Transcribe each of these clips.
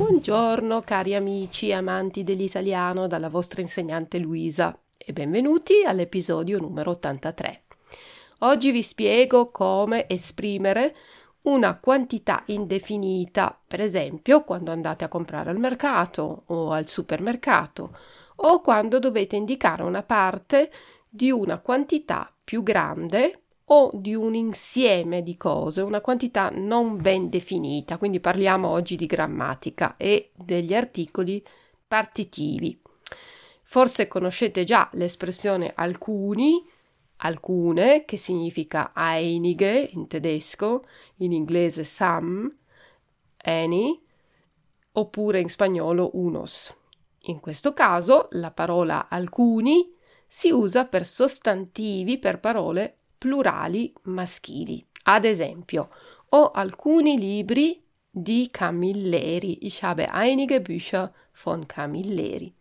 Buongiorno cari amici e amanti dell'italiano dalla vostra insegnante Luisa e benvenuti all'episodio numero 83. Oggi vi spiego come esprimere una quantità indefinita, per esempio quando andate a comprare al mercato o al supermercato o quando dovete indicare una parte di una quantità più grande o di un insieme di cose, una quantità non ben definita, quindi parliamo oggi di grammatica e degli articoli partitivi. Forse conoscete già l'espressione alcuni, alcune, che significa einige in tedesco, in inglese some, any, oppure in spagnolo unos. In questo caso la parola alcuni si usa per sostantivi per parole plurali maschili. Ad esempio, ho alcuni libri di Camilleri. Ich habe einige Bücher von Camilleri.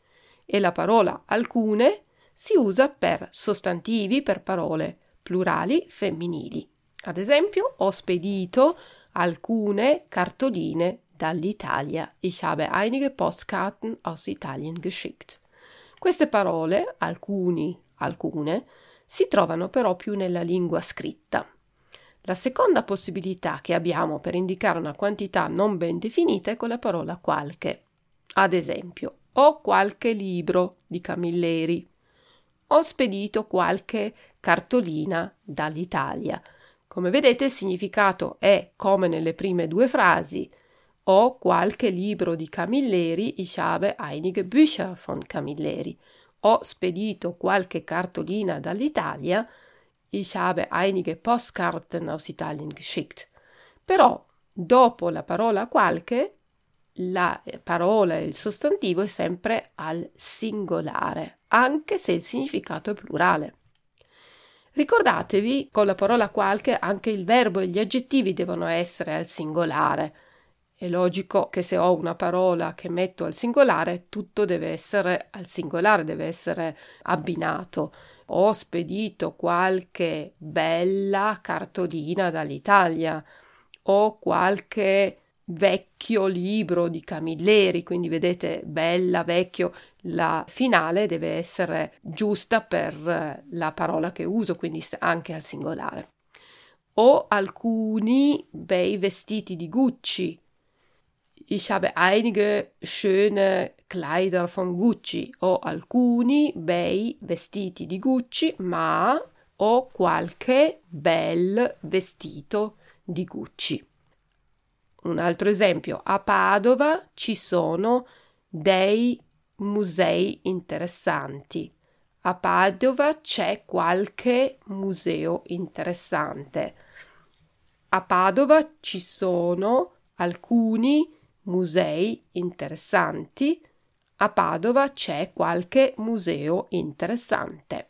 E la parola alcune si usa per sostantivi per parole plurali femminili. Ad esempio, ho spedito alcune cartoline dall'Italia. Ich habe einige Postkarten aus Italien geschickt. Queste parole, alcuni, alcune, si trovano però più nella lingua scritta. La seconda possibilità che abbiamo per indicare una quantità non ben definita è con la parola qualche. Ad esempio, ho qualche libro di Camilleri. Ho spedito qualche cartolina dall'Italia. Come vedete il significato è come nelle prime due frasi. Ho qualche libro di Camilleri, ich habe einige Bücher von Camilleri ho spedito qualche cartolina dall'Italia, ich habe einige Postkarten aus Italien geschickt. Però dopo la parola qualche, la parola e il sostantivo è sempre al singolare, anche se il significato è plurale. Ricordatevi, con la parola qualche anche il verbo e gli aggettivi devono essere al singolare. È logico che se ho una parola che metto al singolare, tutto deve essere al singolare, deve essere abbinato. Ho spedito qualche bella cartolina dall'Italia. Ho qualche vecchio libro di Camilleri, quindi vedete bella, vecchio, la finale deve essere giusta per la parola che uso, quindi anche al singolare. Ho alcuni bei vestiti di Gucci, Ich habe einige schöne Kleider von Gucci. Ho alcuni bei vestiti di Gucci, ma ho qualche bel vestito di Gucci. Un altro esempio, a Padova ci sono dei musei interessanti. A Padova c'è qualche museo interessante. A Padova ci sono alcuni musei interessanti, a Padova c'è qualche museo interessante.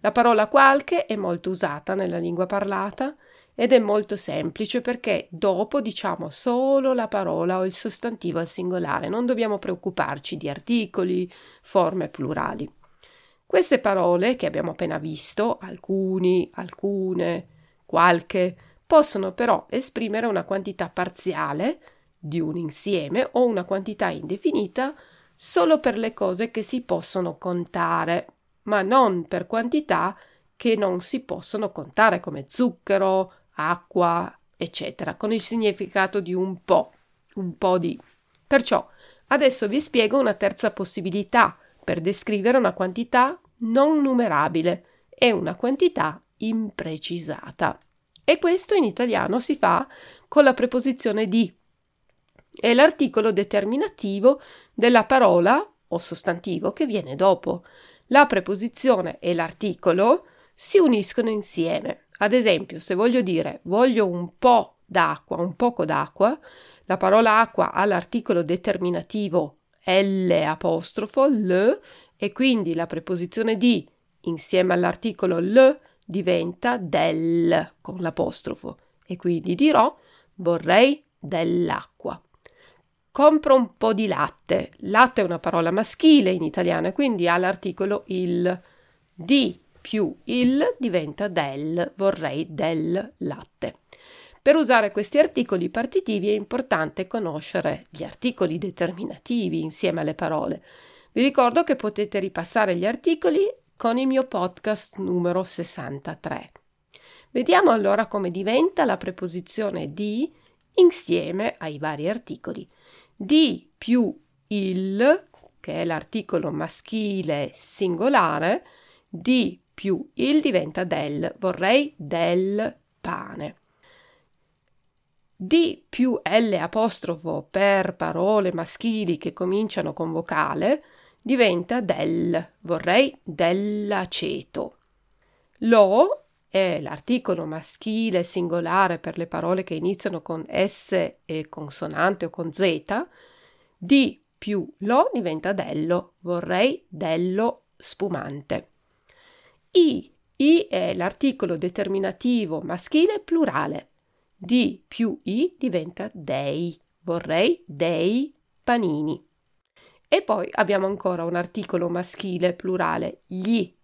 La parola qualche è molto usata nella lingua parlata ed è molto semplice perché dopo diciamo solo la parola o il sostantivo al singolare, non dobbiamo preoccuparci di articoli, forme plurali. Queste parole che abbiamo appena visto, alcuni, alcune, qualche, possono però esprimere una quantità parziale di un insieme o una quantità indefinita solo per le cose che si possono contare, ma non per quantità che non si possono contare come zucchero, acqua, eccetera, con il significato di un po', un po' di. Perciò adesso vi spiego una terza possibilità per descrivere una quantità non numerabile e una quantità imprecisata. E questo in italiano si fa con la preposizione di è l'articolo determinativo della parola o sostantivo che viene dopo. La preposizione e l'articolo si uniscono insieme. Ad esempio, se voglio dire voglio un po' d'acqua, un poco d'acqua, la parola acqua ha l'articolo determinativo L apostrofo, L, e quindi la preposizione di insieme all'articolo L diventa del con l'apostrofo e quindi dirò vorrei dell'acqua. Compro un po' di latte. Latte è una parola maschile in italiano e quindi ha l'articolo il. Di più il diventa del, vorrei del latte. Per usare questi articoli partitivi è importante conoscere gli articoli determinativi insieme alle parole. Vi ricordo che potete ripassare gli articoli con il mio podcast numero 63. Vediamo allora come diventa la preposizione di insieme ai vari articoli. Di più il, che è l'articolo maschile singolare, di più il diventa del, vorrei del pane. D più L apostrofo per parole maschili che cominciano con vocale diventa del, vorrei dell'aceto. Lo è l'articolo maschile singolare per le parole che iniziano con S e consonante o con Z. D più lo diventa dello, vorrei dello spumante. I, I è l'articolo determinativo maschile plurale di più i diventa dei. Vorrei dei panini. E poi abbiamo ancora un articolo maschile plurale, gli.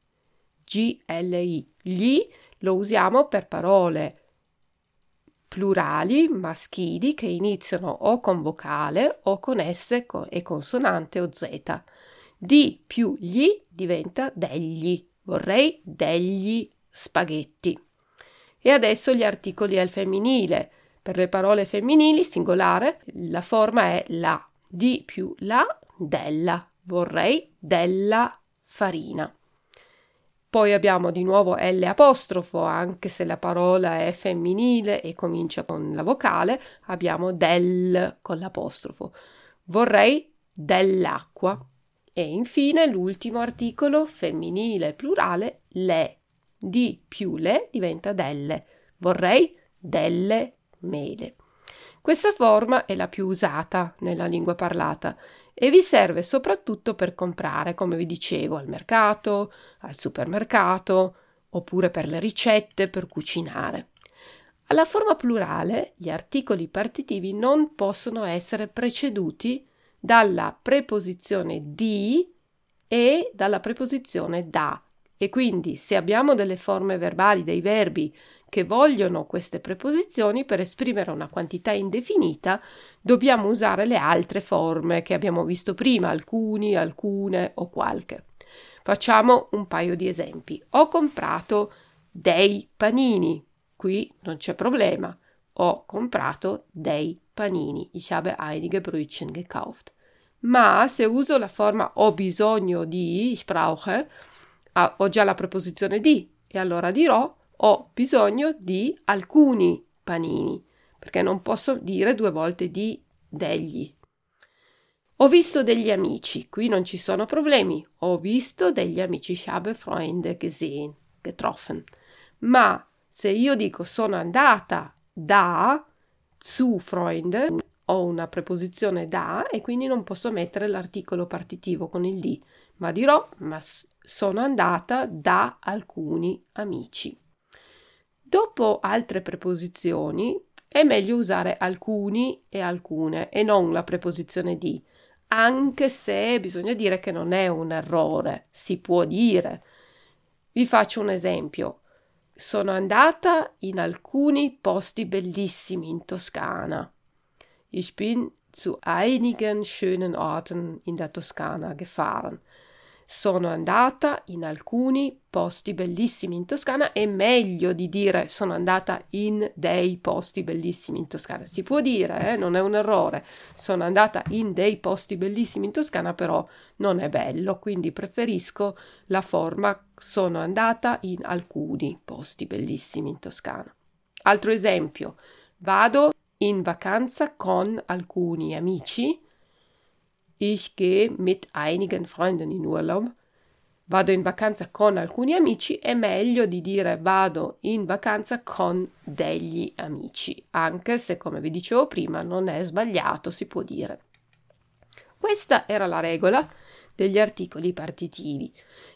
G-L-I. Gli lo usiamo per parole plurali maschili che iniziano o con vocale o con S e consonante o Z. Di più gli diventa degli. Vorrei degli spaghetti. E adesso gli articoli al femminile. Per le parole femminili, singolare, la forma è la. Di più la della. Vorrei della farina. Poi abbiamo di nuovo L apostrofo, anche se la parola è femminile e comincia con la vocale, abbiamo del con l'apostrofo. Vorrei dell'acqua. E infine l'ultimo articolo femminile plurale le di più le diventa delle. Vorrei delle mele. Questa forma è la più usata nella lingua parlata e vi serve soprattutto per comprare, come vi dicevo, al mercato, al supermercato, oppure per le ricette, per cucinare. Alla forma plurale gli articoli partitivi non possono essere preceduti dalla preposizione di e dalla preposizione da e quindi se abbiamo delle forme verbali, dei verbi che vogliono queste preposizioni per esprimere una quantità indefinita, dobbiamo usare le altre forme che abbiamo visto prima, alcuni, alcune o qualche. Facciamo un paio di esempi. Ho comprato dei panini. Qui non c'è problema. Ho comprato dei panini. Ich habe einige Brötchen gekauft. Ma se uso la forma ho bisogno di, ich brauche, ah, ho già la preposizione di e allora dirò ho bisogno di alcuni panini, perché non posso dire due volte di degli. Ho visto degli amici, qui non ci sono problemi. Ho visto degli amici, ich habe Freunde gesehen, getroffen. Ma se io dico sono andata da zu Freunde, ho una preposizione da e quindi non posso mettere l'articolo partitivo con il di, ma dirò ma sono andata da alcuni amici. Dopo altre preposizioni è meglio usare alcuni e alcune e non la preposizione di, anche se bisogna dire che non è un errore, si può dire. Vi faccio un esempio. Sono andata in alcuni posti bellissimi in Toscana. Ich bin zu einigen schönen Orten in der Toskana gefahren. Sono andata in alcuni posti bellissimi in Toscana è meglio di dire sono andata in dei posti bellissimi in Toscana. Si può dire, eh? non è un errore. Sono andata in dei posti bellissimi in Toscana, però non è bello, quindi preferisco la forma sono andata in alcuni posti bellissimi in Toscana. Altro esempio, vado in vacanza con alcuni amici Ich gehe mit einigen Freunden in Urlaub. Vado in vacanza con alcuni amici è meglio di dire vado in vacanza con degli amici, anche se come vi dicevo prima non è sbagliato, si può dire. Questa era la regola degli articoli partitivi.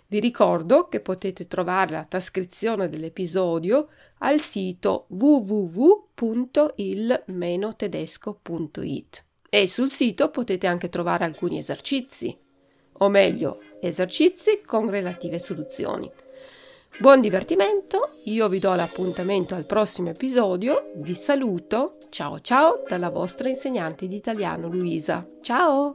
Vi ricordo che potete trovare la trascrizione dell'episodio al sito www.il-tedesco.it e sul sito potete anche trovare alcuni esercizi, o meglio, esercizi con relative soluzioni. Buon divertimento, io vi do l'appuntamento al prossimo episodio, vi saluto, ciao ciao dalla vostra insegnante di italiano Luisa. Ciao!